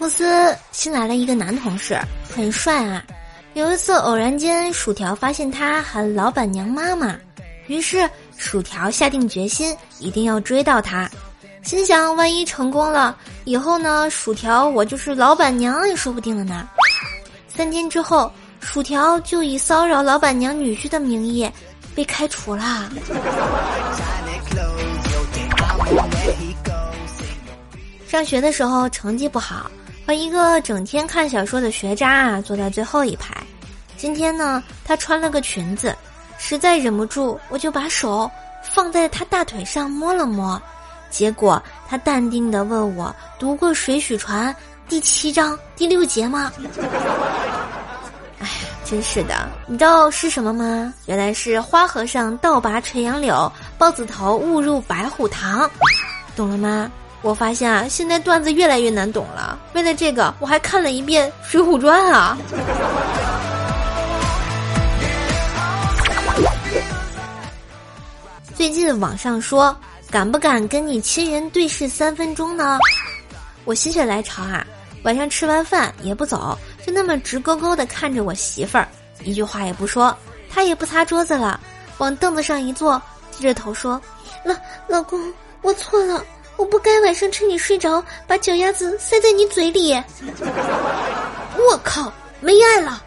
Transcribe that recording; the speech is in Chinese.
公司新来了一个男同事，很帅啊。有一次偶然间，薯条发现他喊老板娘妈妈，于是薯条下定决心一定要追到他。心想，万一成功了，以后呢，薯条我就是老板娘也说不定了呢。三天之后，薯条就以骚扰老板娘女婿的名义被开除了。上学的时候成绩不好。和一个整天看小说的学渣啊坐在最后一排，今天呢，他穿了个裙子，实在忍不住，我就把手放在他大腿上摸了摸，结果他淡定的问我读过《水浒传》第七章第六节吗？哎，真是的，你知道是什么吗？原来是花和尚倒拔垂杨柳，豹子头误入白虎堂，懂了吗？我发现啊，现在段子越来越难懂了。为了这个，我还看了一遍《水浒传》啊。最近网上说，敢不敢跟你亲人对视三分钟呢？我心血来潮啊，晚上吃完饭也不走，就那么直勾勾的看着我媳妇儿，一句话也不说，她也不擦桌子了，往凳子上一坐，低着头说：“老老公，我错了。”我不该晚上趁你睡着把脚丫子塞在你嘴里。我靠，没爱了。